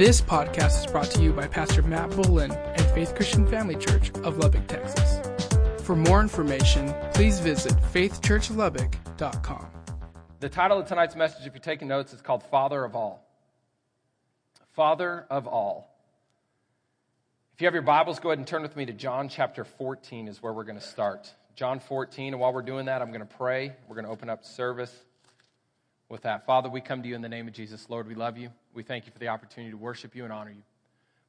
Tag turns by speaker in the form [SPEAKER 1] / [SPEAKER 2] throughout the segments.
[SPEAKER 1] This podcast is brought to you by Pastor Matt Bullen and Faith Christian Family Church of Lubbock, Texas. For more information, please visit faithchurchlubbock.com.
[SPEAKER 2] The title of tonight's message, if you're taking notes, is called Father of All. Father of All. If you have your Bibles, go ahead and turn with me to John chapter 14, is where we're going to start. John 14, and while we're doing that, I'm going to pray. We're going to open up service with that. Father, we come to you in the name of Jesus. Lord, we love you. We thank you for the opportunity to worship you and honor you.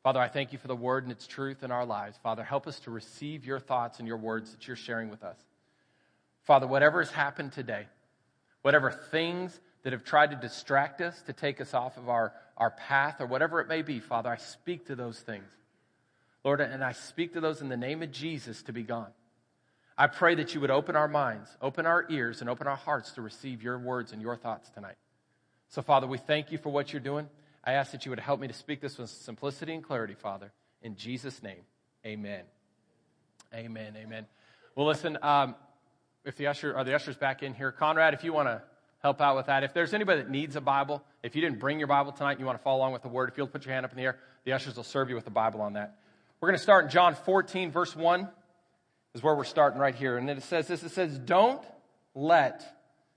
[SPEAKER 2] Father, I thank you for the word and its truth in our lives. Father, help us to receive your thoughts and your words that you're sharing with us. Father, whatever has happened today, whatever things that have tried to distract us, to take us off of our, our path, or whatever it may be, Father, I speak to those things. Lord, and I speak to those in the name of Jesus to be gone. I pray that you would open our minds, open our ears, and open our hearts to receive your words and your thoughts tonight. So, Father, we thank you for what you're doing. I ask that you would help me to speak this with simplicity and clarity, Father. In Jesus' name, amen. Amen, amen. Well, listen, um, if the usher, are the ushers back in here? Conrad, if you want to help out with that. If there's anybody that needs a Bible, if you didn't bring your Bible tonight and you want to follow along with the word, if you'll put your hand up in the air, the ushers will serve you with the Bible on that. We're going to start in John 14, verse 1 is where we're starting right here. And it says this it says, Don't let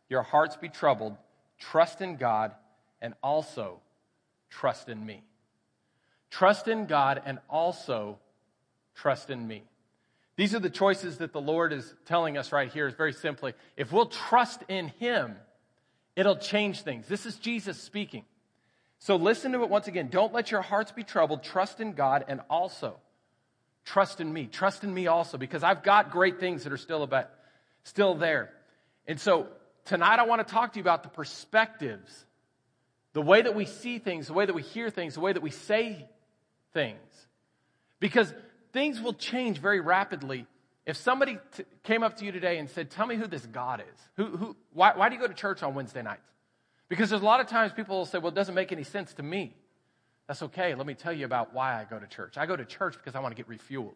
[SPEAKER 2] your hearts be troubled. Trust in God and also trust in me. Trust in God and also trust in me. These are the choices that the Lord is telling us right here, is very simply. If we'll trust in Him, it'll change things. This is Jesus speaking. So listen to it once again. Don't let your hearts be troubled. Trust in God and also Trust in me. Trust in me also because I've got great things that are still about, still there. And so tonight I want to talk to you about the perspectives, the way that we see things, the way that we hear things, the way that we say things. Because things will change very rapidly. If somebody t- came up to you today and said, Tell me who this God is, who, who, why, why do you go to church on Wednesday nights? Because there's a lot of times people will say, Well, it doesn't make any sense to me. That's okay. Let me tell you about why I go to church. I go to church because I want to get refueled.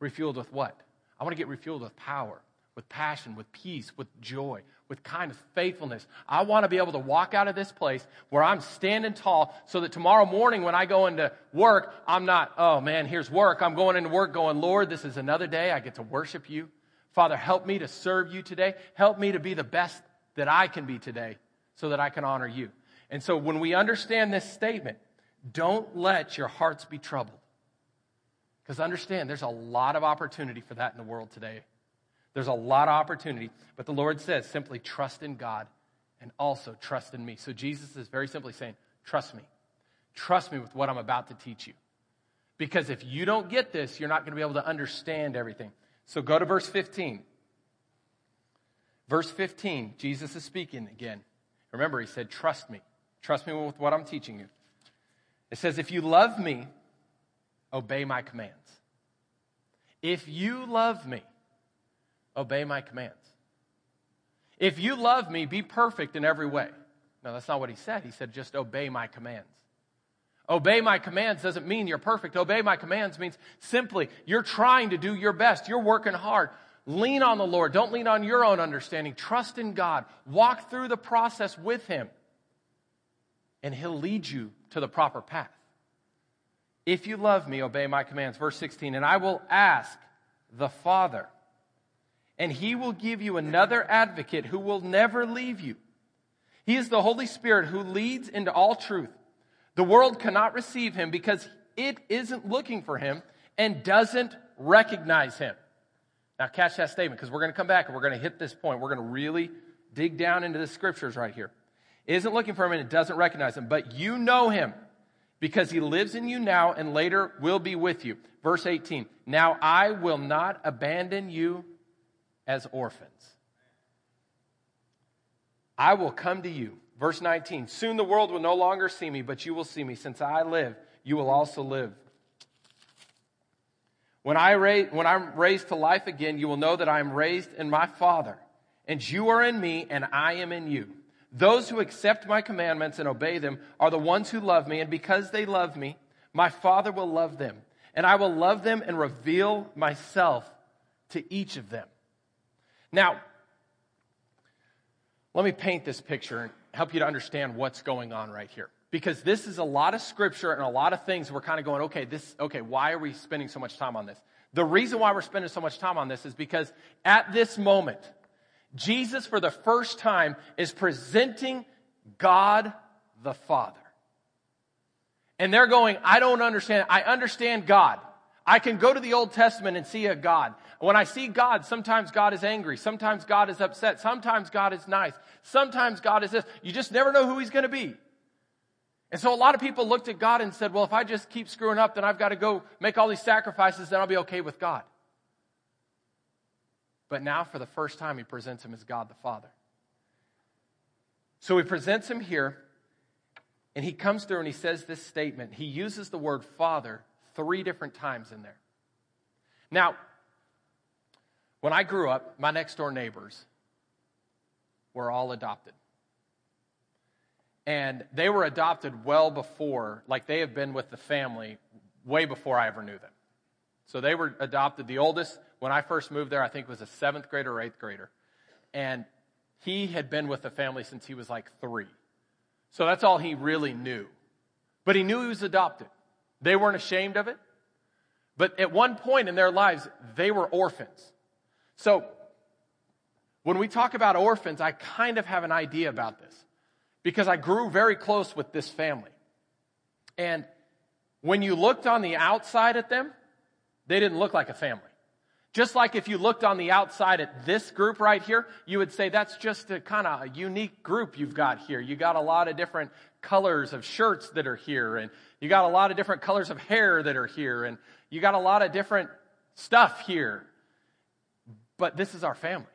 [SPEAKER 2] Refueled with what? I want to get refueled with power, with passion, with peace, with joy, with kindness, faithfulness. I want to be able to walk out of this place where I'm standing tall so that tomorrow morning when I go into work, I'm not, oh man, here's work. I'm going into work going, Lord, this is another day. I get to worship you. Father, help me to serve you today. Help me to be the best that I can be today so that I can honor you. And so when we understand this statement, don't let your hearts be troubled. Because understand, there's a lot of opportunity for that in the world today. There's a lot of opportunity. But the Lord says simply trust in God and also trust in me. So Jesus is very simply saying, trust me. Trust me with what I'm about to teach you. Because if you don't get this, you're not going to be able to understand everything. So go to verse 15. Verse 15, Jesus is speaking again. Remember, he said, Trust me. Trust me with what I'm teaching you. It says, If you love me, obey my commands. If you love me, obey my commands. If you love me, be perfect in every way. No, that's not what he said. He said, just obey my commands. Obey my commands doesn't mean you're perfect. Obey my commands means simply you're trying to do your best. You're working hard. Lean on the Lord. Don't lean on your own understanding. Trust in God. Walk through the process with Him, and He'll lead you to the proper path. If you love me, obey my commands. Verse 16, and I will ask the Father, and he will give you another advocate who will never leave you. He is the Holy Spirit who leads into all truth. The world cannot receive him because it isn't looking for him and doesn't recognize him. Now, catch that statement because we're going to come back and we're going to hit this point. We're going to really dig down into the scriptures right here isn't looking for him and it doesn't recognize him, but you know him because he lives in you now and later will be with you. Verse 18 Now I will not abandon you as orphans. I will come to you. Verse 19 Soon the world will no longer see me, but you will see me. Since I live, you will also live. When, I raise, when I'm raised to life again, you will know that I am raised in my Father, and you are in me, and I am in you. Those who accept my commandments and obey them are the ones who love me, and because they love me, my Father will love them, and I will love them and reveal myself to each of them. Now, let me paint this picture and help you to understand what's going on right here. because this is a lot of scripture and a lot of things we're kind of going, okay, this, okay, why are we spending so much time on this? The reason why we're spending so much time on this is because at this moment, Jesus, for the first time, is presenting God the Father. And they're going, I don't understand. I understand God. I can go to the Old Testament and see a God. When I see God, sometimes God is angry. Sometimes God is upset. Sometimes God is nice. Sometimes God is this. You just never know who He's going to be. And so a lot of people looked at God and said, well, if I just keep screwing up, then I've got to go make all these sacrifices, then I'll be okay with God. But now, for the first time, he presents him as God the Father. So he presents him here, and he comes through and he says this statement. He uses the word Father three different times in there. Now, when I grew up, my next door neighbors were all adopted. And they were adopted well before, like they have been with the family way before I ever knew them. So they were adopted. The oldest, when I first moved there, I think was a seventh grader or eighth grader. And he had been with the family since he was like three. So that's all he really knew. But he knew he was adopted. They weren't ashamed of it. But at one point in their lives, they were orphans. So when we talk about orphans, I kind of have an idea about this because I grew very close with this family. And when you looked on the outside at them, they didn't look like a family. Just like if you looked on the outside at this group right here, you would say that's just a kind of a unique group you've got here. You got a lot of different colors of shirts that are here, and you got a lot of different colors of hair that are here, and you got a lot of different stuff here. But this is our family.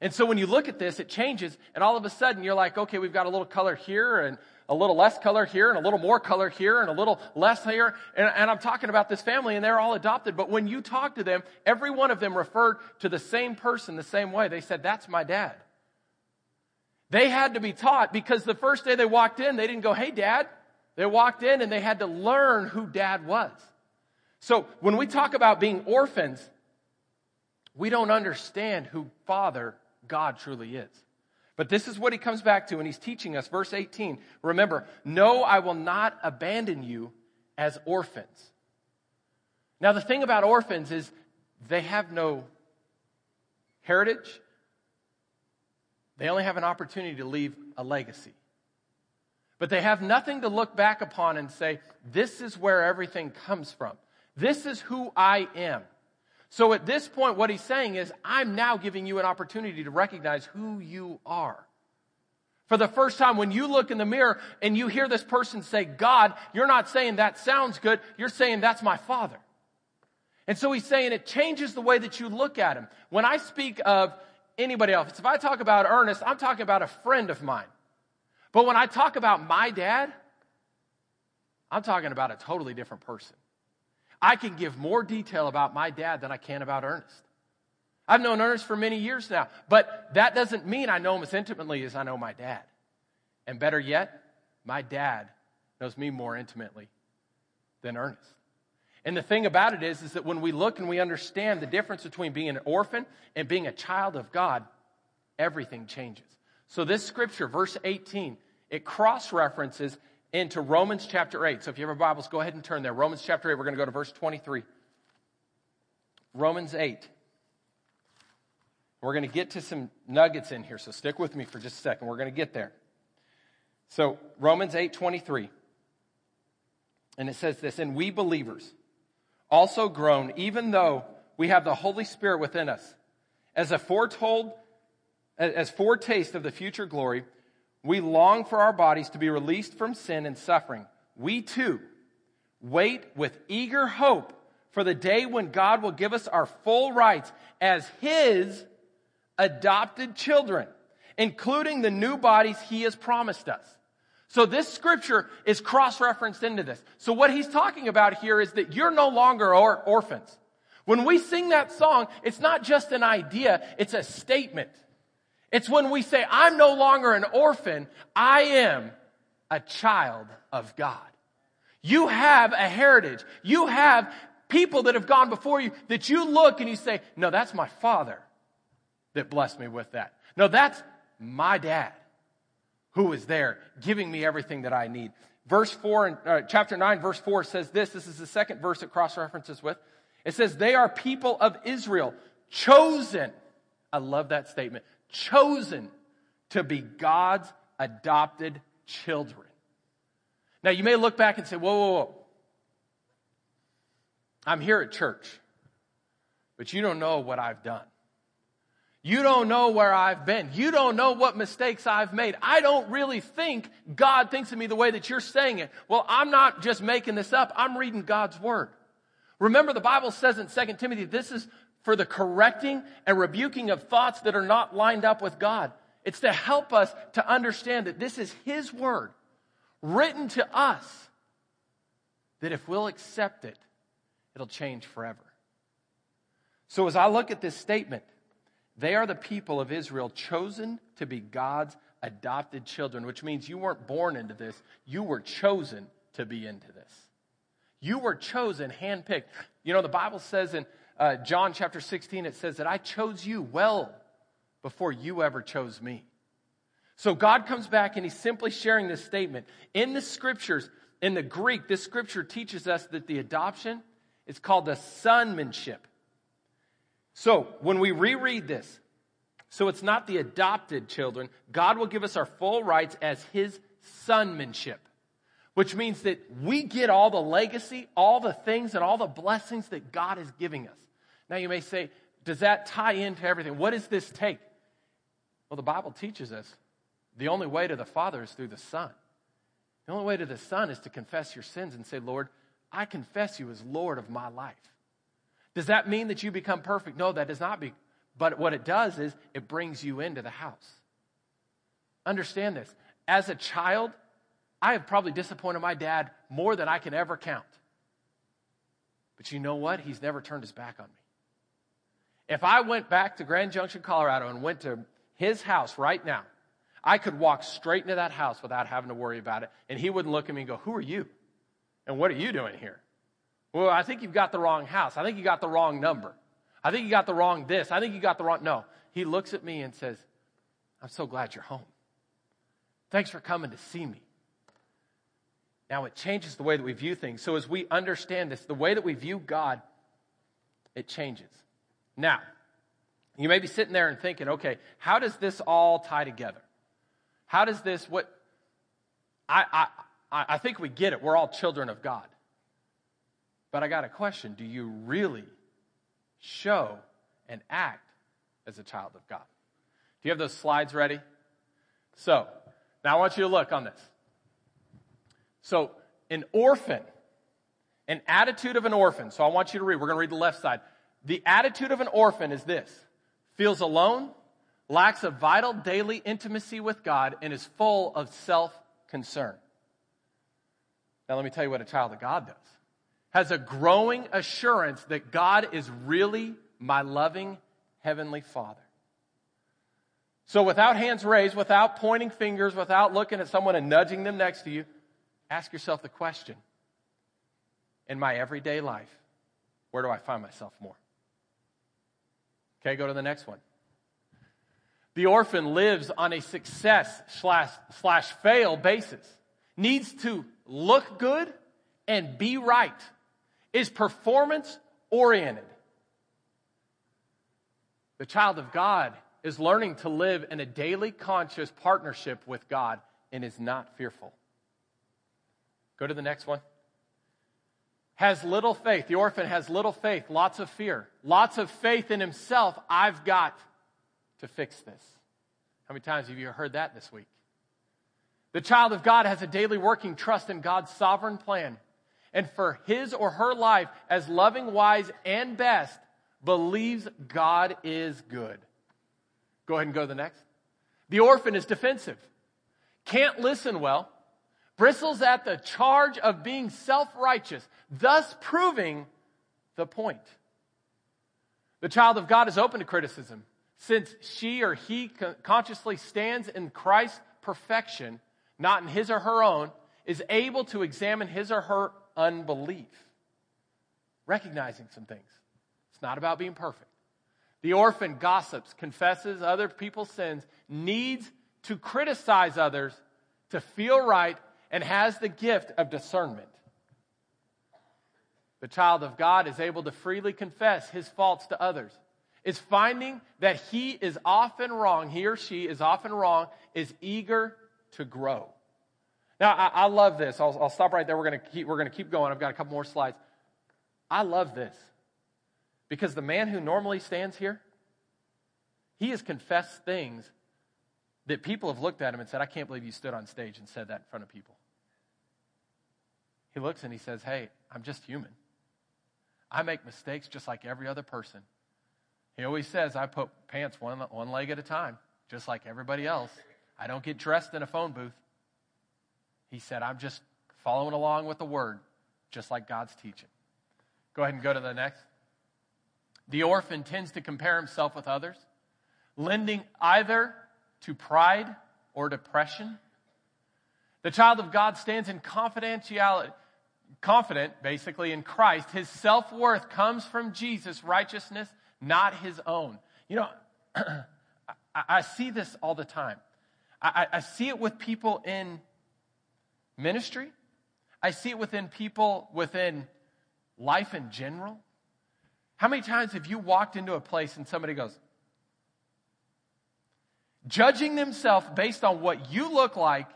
[SPEAKER 2] And so when you look at this, it changes, and all of a sudden you're like, okay, we've got a little color here, and a little less color here, and a little more color here, and a little less here. And, and, I'm talking about this family, and they're all adopted. But when you talk to them, every one of them referred to the same person the same way. They said, That's my dad. They had to be taught because the first day they walked in, they didn't go, Hey, dad. They walked in and they had to learn who dad was. So when we talk about being orphans, we don't understand who father God truly is. But this is what he comes back to, and he's teaching us. Verse 18 Remember, no, I will not abandon you as orphans. Now, the thing about orphans is they have no heritage, they only have an opportunity to leave a legacy. But they have nothing to look back upon and say, This is where everything comes from. This is who I am. So at this point, what he's saying is, I'm now giving you an opportunity to recognize who you are. For the first time, when you look in the mirror and you hear this person say, God, you're not saying that sounds good. You're saying that's my father. And so he's saying it changes the way that you look at him. When I speak of anybody else, if I talk about Ernest, I'm talking about a friend of mine. But when I talk about my dad, I'm talking about a totally different person. I can give more detail about my dad than I can about Ernest. I've known Ernest for many years now, but that doesn't mean I know him as intimately as I know my dad. And better yet, my dad knows me more intimately than Ernest. And the thing about it is, is that when we look and we understand the difference between being an orphan and being a child of God, everything changes. So this scripture, verse 18, it cross references into Romans chapter 8. So if you have your Bibles, go ahead and turn there. Romans chapter 8, we're going to go to verse 23. Romans 8. We're going to get to some nuggets in here, so stick with me for just a second. We're going to get there. So, Romans 8 23. And it says this, and we believers also groan, even though we have the Holy Spirit within us, as a foretold, as foretaste of the future glory we long for our bodies to be released from sin and suffering. We too wait with eager hope for the day when God will give us our full rights as His adopted children, including the new bodies He has promised us. So this scripture is cross-referenced into this. So what he's talking about here is that you're no longer or- orphans. When we sing that song, it's not just an idea, it's a statement. It's when we say, I'm no longer an orphan, I am a child of God. You have a heritage. You have people that have gone before you that you look and you say, no, that's my father that blessed me with that. No, that's my dad who is there giving me everything that I need. Verse 4, and uh, chapter 9, verse 4 says this. This is the second verse it cross references with. It says, They are people of Israel, chosen. I love that statement. Chosen to be God's adopted children. Now, you may look back and say, Whoa, whoa, whoa. I'm here at church, but you don't know what I've done. You don't know where I've been. You don't know what mistakes I've made. I don't really think God thinks of me the way that you're saying it. Well, I'm not just making this up. I'm reading God's word. Remember, the Bible says in 2 Timothy, this is for the correcting and rebuking of thoughts that are not lined up with God. It's to help us to understand that this is His word written to us, that if we'll accept it, it'll change forever. So as I look at this statement, they are the people of Israel chosen to be God's adopted children, which means you weren't born into this, you were chosen to be into this. You were chosen, handpicked. You know, the Bible says in uh, John chapter 16, it says that I chose you well before you ever chose me. So God comes back and he's simply sharing this statement. In the scriptures, in the Greek, this scripture teaches us that the adoption is called the sonmanship. So when we reread this, so it's not the adopted children, God will give us our full rights as his sonmanship, which means that we get all the legacy, all the things, and all the blessings that God is giving us. Now you may say, does that tie into everything? What does this take? Well, the Bible teaches us the only way to the Father is through the Son. The only way to the Son is to confess your sins and say, Lord, I confess you as Lord of my life. Does that mean that you become perfect? No, that does not be. But what it does is it brings you into the house. Understand this. As a child, I have probably disappointed my dad more than I can ever count. But you know what? He's never turned his back on me. If I went back to Grand Junction, Colorado, and went to his house right now, I could walk straight into that house without having to worry about it. And he wouldn't look at me and go, Who are you? And what are you doing here? Well, I think you've got the wrong house. I think you got the wrong number. I think you got the wrong this. I think you got the wrong. No. He looks at me and says, I'm so glad you're home. Thanks for coming to see me. Now it changes the way that we view things. So as we understand this, the way that we view God, it changes. Now, you may be sitting there and thinking, okay, how does this all tie together? How does this, what, I, I, I think we get it. We're all children of God. But I got a question. Do you really show and act as a child of God? Do you have those slides ready? So, now I want you to look on this. So, an orphan, an attitude of an orphan. So I want you to read. We're going to read the left side. The attitude of an orphan is this feels alone, lacks a vital daily intimacy with God, and is full of self concern. Now, let me tell you what a child of God does has a growing assurance that God is really my loving Heavenly Father. So, without hands raised, without pointing fingers, without looking at someone and nudging them next to you, ask yourself the question In my everyday life, where do I find myself more? Okay, go to the next one. The orphan lives on a success slash, slash fail basis, needs to look good and be right is performance oriented. The child of God is learning to live in a daily conscious partnership with God and is not fearful. Go to the next one. Has little faith. The orphan has little faith, lots of fear, lots of faith in himself. I've got to fix this. How many times have you heard that this week? The child of God has a daily working trust in God's sovereign plan and for his or her life as loving, wise, and best, believes God is good. Go ahead and go to the next. The orphan is defensive, can't listen well, bristles at the charge of being self righteous, thus proving the point. The child of God is open to criticism since she or he consciously stands in Christ's perfection, not in his or her own, is able to examine his or her unbelief. Recognizing some things. It's not about being perfect. The orphan gossips, confesses other people's sins, needs to criticize others, to feel right and has the gift of discernment. The child of God is able to freely confess his faults to others. Is finding that he is often wrong, he or she is often wrong, is eager to grow. Now, I, I love this. I'll, I'll, stop right there. We're going to keep, we're going to keep going. I've got a couple more slides. I love this because the man who normally stands here, he has confessed things that people have looked at him and said, I can't believe you stood on stage and said that in front of people. He looks and he says, Hey, I'm just human. I make mistakes just like every other person. He always says, I put pants one, one leg at a time, just like everybody else. I don't get dressed in a phone booth. He said, I'm just following along with the word, just like God's teaching. Go ahead and go to the next. The orphan tends to compare himself with others, lending either to pride or depression. The child of God stands in confidentiality, confident basically in Christ. His self worth comes from Jesus' righteousness, not his own. You know, I, I, see this all the time. I, I see it with people in ministry. I see it within people within life in general. How many times have you walked into a place and somebody goes, judging themselves based on what you look like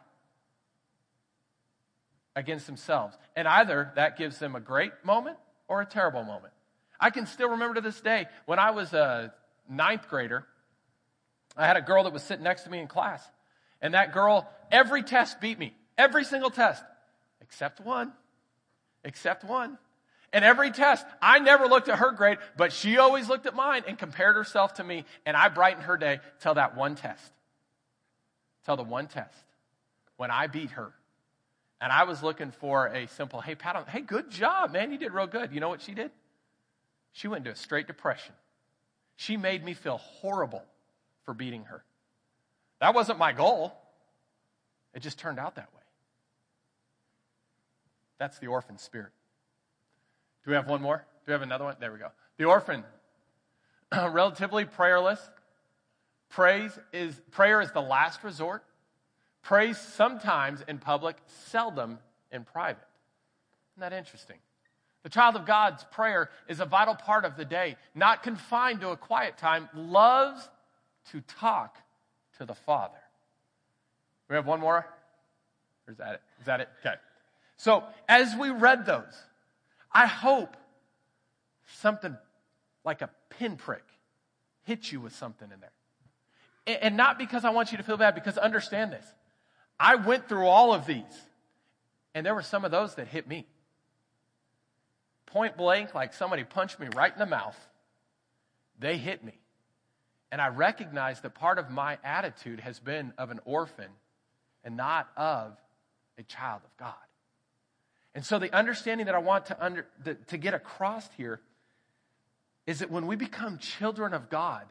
[SPEAKER 2] against themselves? And either that gives them a great moment or a terrible moment. I can still remember to this day when I was a ninth grader, I had a girl that was sitting next to me in class. And that girl, every test beat me. Every single test, except one. Except one. And every test, I never looked at her grade, but she always looked at mine and compared herself to me, and I brightened her day till that one test. Till the one test when I beat her. And I was looking for a simple, hey, pat hey, good job, man, you did real good. You know what she did? She went into a straight depression. She made me feel horrible for beating her. That wasn't my goal. It just turned out that way. That's the orphan spirit. Do we have one more? Do we have another one? There we go. The orphan, relatively prayerless. Praise is prayer is the last resort. Praise sometimes in public, seldom in private. Isn't that interesting? The child of God's prayer is a vital part of the day, not confined to a quiet time, loves to talk to the Father. We have one more? Or is that it? Is that it? Okay. So as we read those, I hope something like a pinprick hits you with something in there. And not because I want you to feel bad, because understand this. I went through all of these, and there were some of those that hit me. Point blank, like somebody punched me right in the mouth. They hit me. And I recognize that part of my attitude has been of an orphan and not of a child of God. And so the understanding that I want to, under, to get across here is that when we become children of God,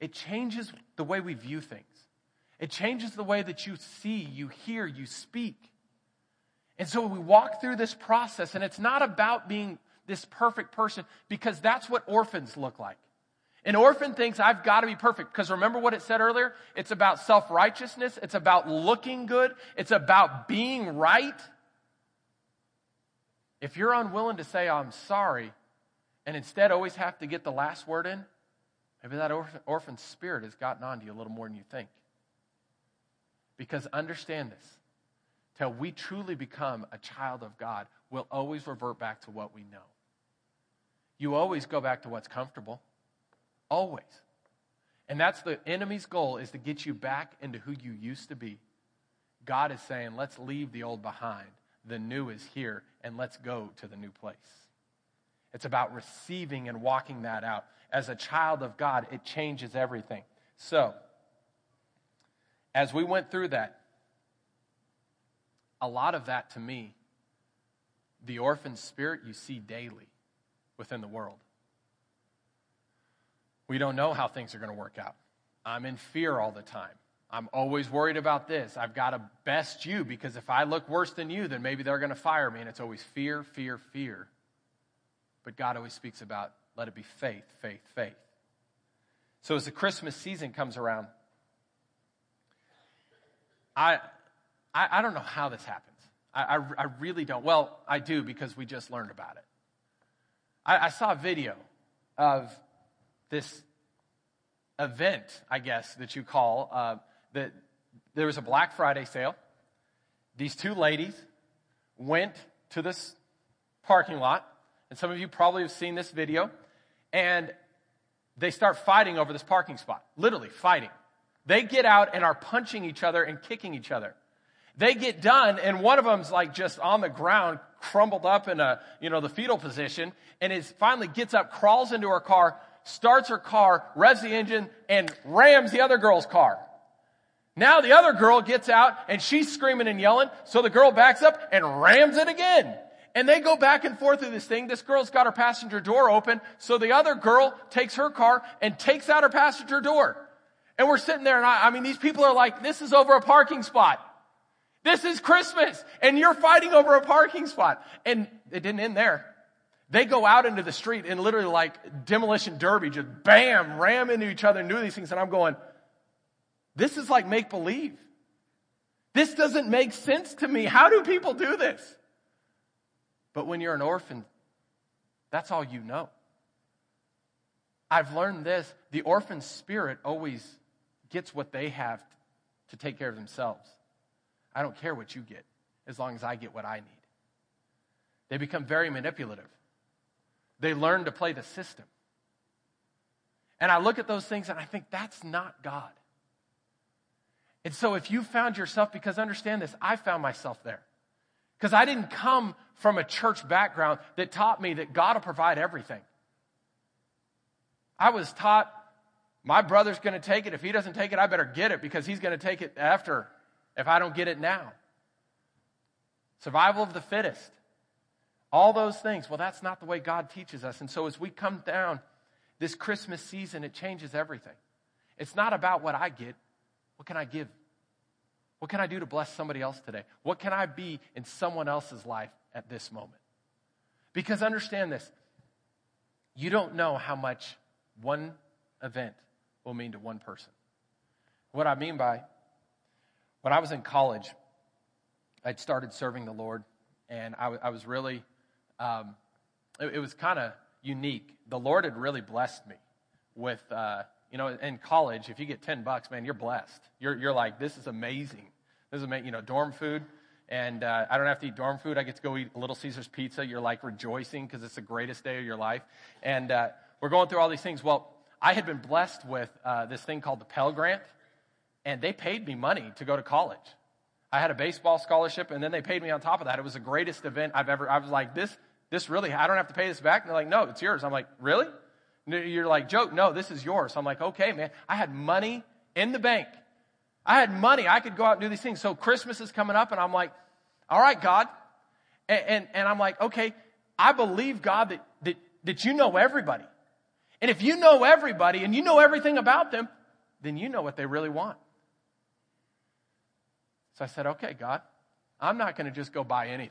[SPEAKER 2] it changes the way we view things. It changes the way that you see, you hear, you speak. And so we walk through this process, and it's not about being this perfect person because that's what orphans look like. An orphan thinks I've got to be perfect because remember what it said earlier? It's about self righteousness, it's about looking good, it's about being right. If you're unwilling to say, I'm sorry, and instead always have to get the last word in, maybe that orphan, orphan spirit has gotten onto you a little more than you think. Because understand this till we truly become a child of God, we'll always revert back to what we know. You always go back to what's comfortable. Always. And that's the enemy's goal is to get you back into who you used to be. God is saying, let's leave the old behind the new is here, and let's go to the new place. It's about receiving and walking that out. As a child of God, it changes everything. So, as we went through that, a lot of that to me, the orphan spirit you see daily within the world. We don't know how things are going to work out. I'm in fear all the time. I'm always worried about this. I've got to best you because if I look worse than you, then maybe they're going to fire me. And it's always fear, fear, fear. But God always speaks about let it be faith, faith, faith. So as the Christmas season comes around, I, I, I don't know how this happens. I, I, I, really don't. Well, I do because we just learned about it. I, I saw a video of this event, I guess, that you call, uh, that there was a Black Friday sale. These two ladies went to this parking lot, and some of you probably have seen this video, and they start fighting over this parking spot. Literally fighting. They get out and are punching each other and kicking each other. They get done, and one of them's like just on the ground, crumbled up in a, you know, the fetal position, and is finally gets up, crawls into her car, starts her car, revs the engine, and rams the other girl's car. Now the other girl gets out and she's screaming and yelling, so the girl backs up and rams it again. And they go back and forth through this thing. This girl's got her passenger door open, so the other girl takes her car and takes out her passenger door. And we're sitting there and I, I mean, these people are like, this is over a parking spot. This is Christmas and you're fighting over a parking spot. And it didn't end there. They go out into the street and literally like demolition derby, just bam, ram into each other and do these things. And I'm going, this is like make believe. This doesn't make sense to me. How do people do this? But when you're an orphan, that's all you know. I've learned this the orphan spirit always gets what they have to take care of themselves. I don't care what you get as long as I get what I need. They become very manipulative. They learn to play the system. And I look at those things and I think that's not God. And so if you found yourself, because understand this, I found myself there. Because I didn't come from a church background that taught me that God will provide everything. I was taught my brother's going to take it. If he doesn't take it, I better get it because he's going to take it after if I don't get it now. Survival of the fittest. All those things. Well, that's not the way God teaches us. And so as we come down this Christmas season, it changes everything. It's not about what I get. What can I give? What can I do to bless somebody else today? What can I be in someone else's life at this moment? Because understand this you don't know how much one event will mean to one person. What I mean by when I was in college, I'd started serving the Lord, and I, w- I was really um, it, it, was kind of unique. The Lord had really blessed me with, uh, you know, in college, if you get 10 bucks, man, you're blessed. You're, you're like, this is amazing. This is amazing, you know, dorm food. And uh, I don't have to eat dorm food. I get to go eat Little Caesars pizza. You're like rejoicing because it's the greatest day of your life. And uh, we're going through all these things. Well, I had been blessed with uh, this thing called the Pell Grant, and they paid me money to go to college. I had a baseball scholarship, and then they paid me on top of that. It was the greatest event I've ever. I was like, this this really, I don't have to pay this back. And they're like, no, it's yours. I'm like, really? You're like, joke, no, this is yours. I'm like, okay, man. I had money in the bank. I had money. I could go out and do these things. So Christmas is coming up, and I'm like, all right, God. And, and, and I'm like, okay, I believe, God, that, that, that you know everybody. And if you know everybody and you know everything about them, then you know what they really want. So I said, okay, God, I'm not going to just go buy anything.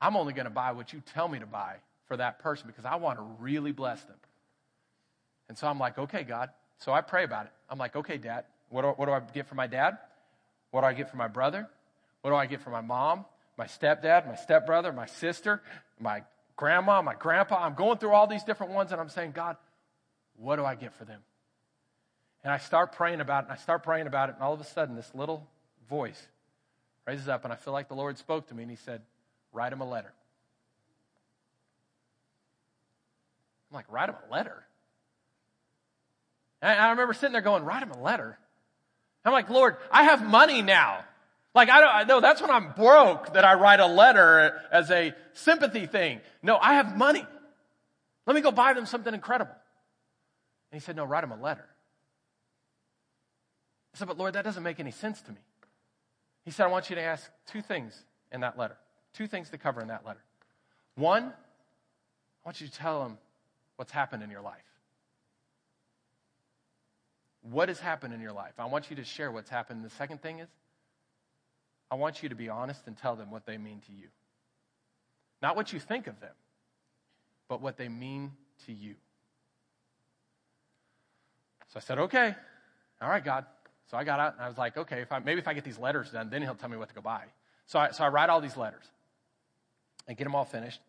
[SPEAKER 2] I'm only going to buy what you tell me to buy for that person because I want to really bless them. And so I'm like, okay, God. So I pray about it. I'm like, okay, Dad, what do, what do I get for my dad? What do I get for my brother? What do I get for my mom, my stepdad, my stepbrother, my sister, my grandma, my grandpa? I'm going through all these different ones and I'm saying, God, what do I get for them? And I start praying about it and I start praying about it and all of a sudden this little voice raises up and I feel like the Lord spoke to me and he said, Write him a letter. I'm like, write him a letter? And I remember sitting there going, write him a letter. I'm like, Lord, I have money now. Like, I don't, I know that's when I'm broke that I write a letter as a sympathy thing. No, I have money. Let me go buy them something incredible. And he said, no, write them a letter. I said, but Lord, that doesn't make any sense to me. He said, I want you to ask two things in that letter. Two things to cover in that letter. One, I want you to tell them what's happened in your life. What has happened in your life? I want you to share what's happened. The second thing is, I want you to be honest and tell them what they mean to you. Not what you think of them, but what they mean to you. So I said, okay, all right, God. So I got out and I was like, okay, if I, maybe if I get these letters done, then he'll tell me what to go buy. So I, so I write all these letters and get them all finished.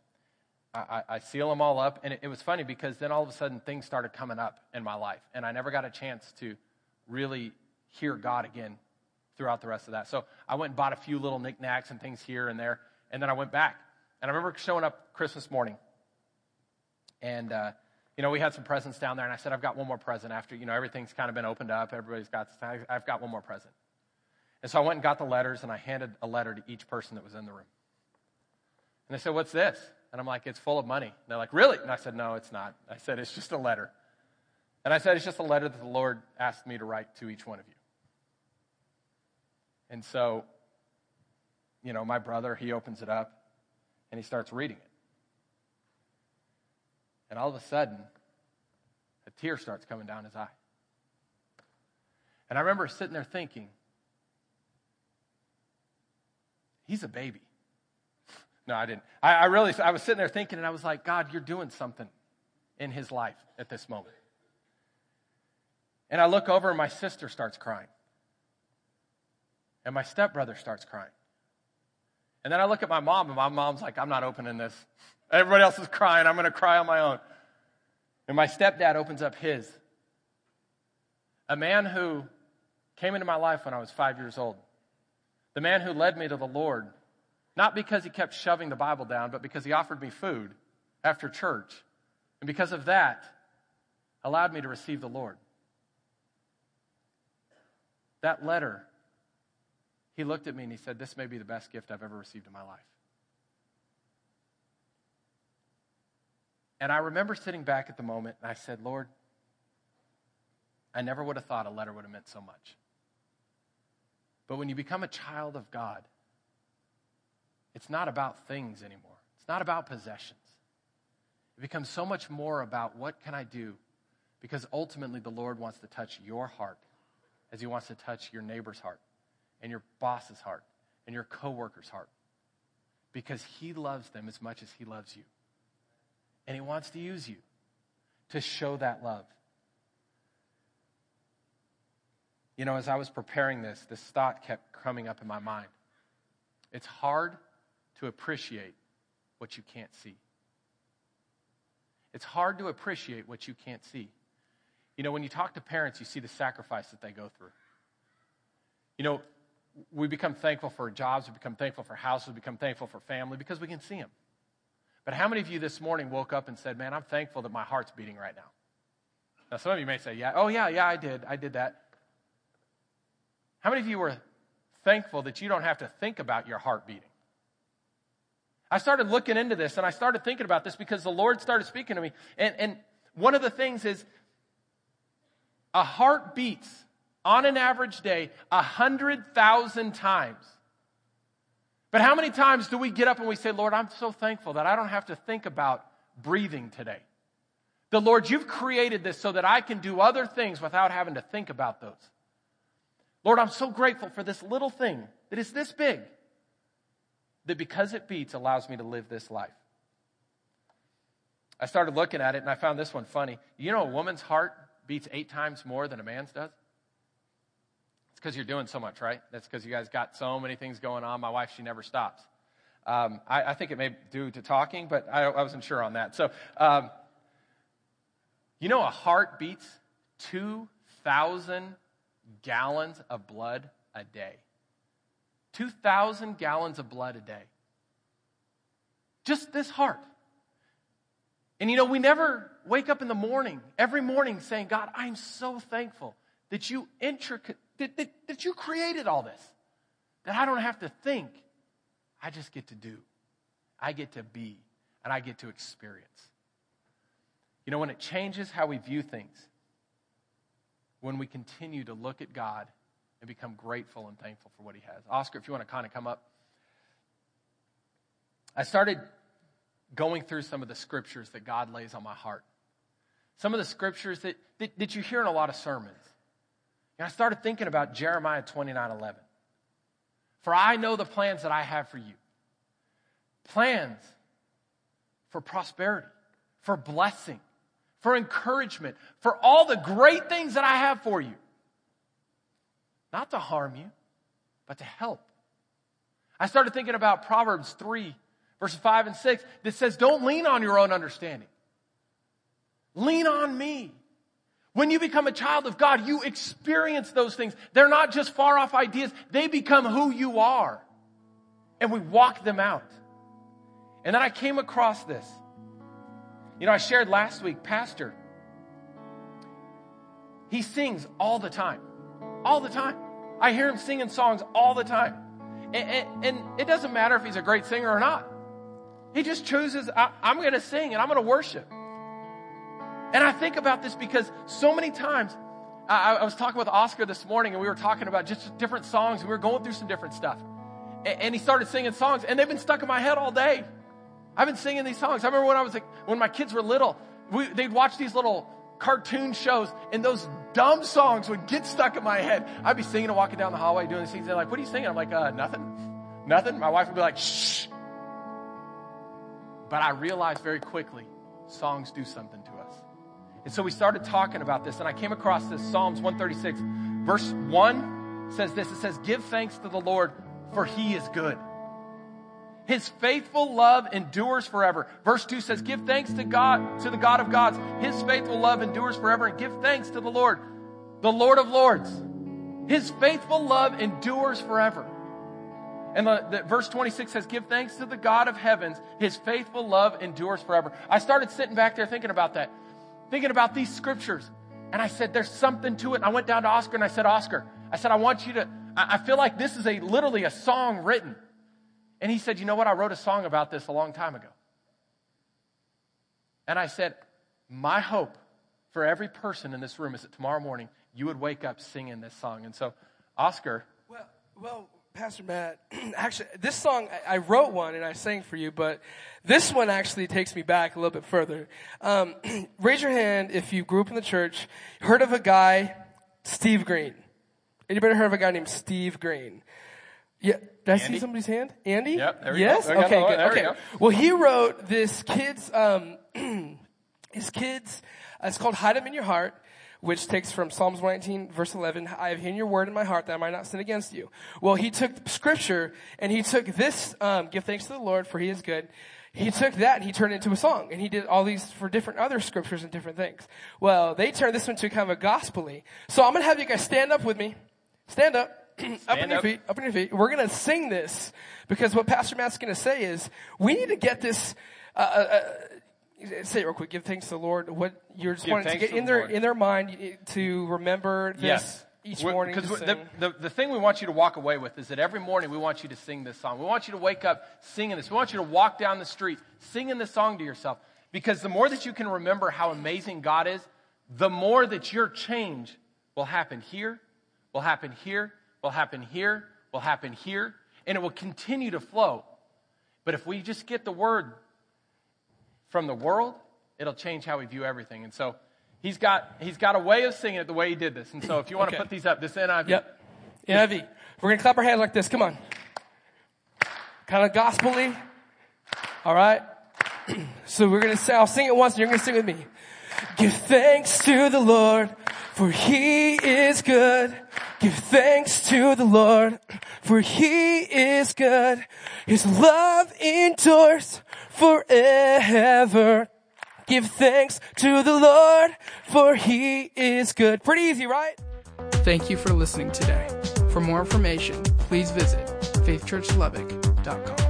[SPEAKER 2] I, I, I seal them all up. And it, it was funny because then all of a sudden things started coming up in my life. And I never got a chance to really hear God again throughout the rest of that. So I went and bought a few little knickknacks and things here and there. And then I went back. And I remember showing up Christmas morning. And, uh, you know, we had some presents down there. And I said, I've got one more present after, you know, everything's kind of been opened up. Everybody's got, I've got one more present. And so I went and got the letters and I handed a letter to each person that was in the room. And they said, What's this? And I'm like, It's full of money. And they're like, Really? And I said, No, it's not. I said, It's just a letter. And I said, It's just a letter that the Lord asked me to write to each one of you. And so, you know, my brother, he opens it up and he starts reading it. And all of a sudden, a tear starts coming down his eye. And I remember sitting there thinking, he's a baby. No, I didn't. I, I, really, I was sitting there thinking, and I was like, God, you're doing something in his life at this moment. And I look over, and my sister starts crying. And my stepbrother starts crying. And then I look at my mom, and my mom's like, I'm not opening this. Everybody else is crying. I'm going to cry on my own. And my stepdad opens up his. A man who came into my life when I was five years old. The man who led me to the Lord not because he kept shoving the Bible down, but because he offered me food after church. And because of that, allowed me to receive the Lord. That letter, he looked at me and he said, This may be the best gift I've ever received in my life. And I remember sitting back at the moment and I said, Lord, I never would have thought a letter would have meant so much. But when you become a child of God, it's not about things anymore. It's not about possessions. It becomes so much more about what can I do? Because ultimately the Lord wants to touch your heart as he wants to touch your neighbor's heart and your boss's heart and your coworker's heart. Because he loves them as much as he loves you. And he wants to use you to show that love. You know, as I was preparing this, this thought kept coming up in my mind. It's hard to appreciate what you can't see. It's hard to appreciate what you can't see. You know, when you talk to parents, you see the sacrifice that they go through. You know, we become thankful for jobs, we become thankful for houses, we become thankful for family because we can see them. But how many of you this morning woke up and said, Man, I'm thankful that my heart's beating right now? Now, some of you may say, Yeah, oh, yeah, yeah, I did. I did that. How many of you were thankful that you don't have to think about your heart beating? I started looking into this and I started thinking about this because the Lord started speaking to me. And, and one of the things is a heart beats on an average day a hundred thousand times. But how many times do we get up and we say, Lord, I'm so thankful that I don't have to think about breathing today? The Lord, you've created this so that I can do other things without having to think about those. Lord, I'm so grateful for this little thing that is this big that because it beats allows me to live this life. I started looking at it and I found this one funny. You know, a woman's heart beats eight times more than a man's does? Because you're doing so much, right? That's because you guys got so many things going on. My wife, she never stops. Um, I, I, think it may be due to talking, but I, I wasn't sure on that. So, um, you know, a heart beats 2,000 gallons of blood a day. 2,000 gallons of blood a day. Just this heart. And you know, we never wake up in the morning, every morning saying, God, I'm so thankful that you intricate, that, that, that you created all this. That I don't have to think. I just get to do. I get to be. And I get to experience. You know, when it changes how we view things, when we continue to look at God and become grateful and thankful for what he has. Oscar, if you want to kind of come up. I started going through some of the scriptures that God lays on my heart. Some of the scriptures that, that, that you hear in a lot of sermons. And I started thinking about Jeremiah 29 11. For I know the plans that I have for you plans for prosperity, for blessing, for encouragement, for all the great things that I have for you. not to harm you, but to help. I started thinking about Proverbs 3, verses 5 and 6, that says, Don't lean on your own understanding. Lean on me. When you become a child of God, you experience those things. They're not just far off ideas, they become who you are. And we walk them out. And then I came across this. You know, I shared last week, Pastor, he sings all the time. All the time. I hear him singing songs all the time. And, and, and it doesn't matter if he's a great singer or not. He just chooses, I, I'm going to sing and I'm going to worship. And I think about this because so many times, I, I, was talking with Oscar this morning and we were talking about just different songs and we were going through some different stuff. And, and he started singing songs and they've been stuck in my head all day. I've been singing these songs. I remember when I was like, when my kids were little, we, they'd watch these little cartoon shows and those dumb songs would get stuck in my head. I'd be singing and walking down the hallway doing these things. They're like, what are you singing? I'm like, uh, nothing. Nothing. My wife would be like, shh. But I realized very quickly, songs do something to. And so we started talking about this, and I came across this Psalms 136, verse 1 says this it says, Give thanks to the Lord, for he is good. His faithful love endures forever. Verse 2 says, Give thanks to God, to the God of gods. His faithful love endures forever. And give thanks to the Lord, the Lord of lords. His faithful love endures forever. And the, the, verse 26 says, Give thanks to the God of heavens. His faithful love endures forever. I started sitting back there thinking about that, thinking about these scriptures. And I said, There's something to it. And I went down to Oscar and I said, Oscar, I said, I want you to, I, I feel like this is a literally a song written. And he said, You know what? I wrote a song about this a long time ago. And I said, My hope for every person in this room is that tomorrow morning you would wake up singing this song. And so, Oscar.
[SPEAKER 1] Well, well, Pastor Matt, actually, this song, I wrote one and I sang for you, but this one actually takes me back a little bit further. Um, raise your hand if you grew up in the church, heard of a guy, Steve Green. Anybody heard of a guy named Steve Green? Yeah, did I Andy? see somebody's hand? Andy?
[SPEAKER 2] Yep. There
[SPEAKER 1] yes.
[SPEAKER 2] Go. Yes?
[SPEAKER 1] Okay. Good. Okay. We well, he wrote this kids. Um, his kids. Uh, it's called "Hide Them in Your Heart," which takes from Psalms 19, verse 11. I have hidden your word in my heart that I might not sin against you. Well, he took scripture and he took this. Um, Give thanks to the Lord, for He is good. He took that and he turned it into a song, and he did all these for different other scriptures and different things. Well, they turned this into kind of a gospely. So I'm gonna have you guys stand up with me. Stand up. up on your feet, up on your feet. We're going to sing this because what Pastor Matt's going to say is we need to get this. Uh, uh, uh, say it real quick. Give thanks to the Lord. What you're just wanting to get in their Lord. in their mind to remember this.
[SPEAKER 2] Yes.
[SPEAKER 1] Each morning,
[SPEAKER 2] because the, the, the thing we want you to walk away with is that every morning we want you to sing this song. We want you to wake up singing this. We want you to walk down the street singing this song to yourself. Because the more that you can remember how amazing God is, the more that your change will happen here, will happen here, will happen here, will happen here, and it will continue to flow. But if we just get the word from the world, it'll change how we view everything. And so he's got, he's got a way of singing it the way he did this. And so if you want okay. to put these up, this NIV.
[SPEAKER 1] Yep. NIV. We're going to clap our hands like this. Come on. Kind of gospel All right. so we're going to say, I'll sing it once and you're going to sing with me. Give thanks to the Lord for he is good. Give thanks to the Lord, for he is good. His love endures forever. Give thanks to the Lord, for he is good. Pretty easy, right? Thank you for listening today. For more information, please visit faithchurchlubbock.com.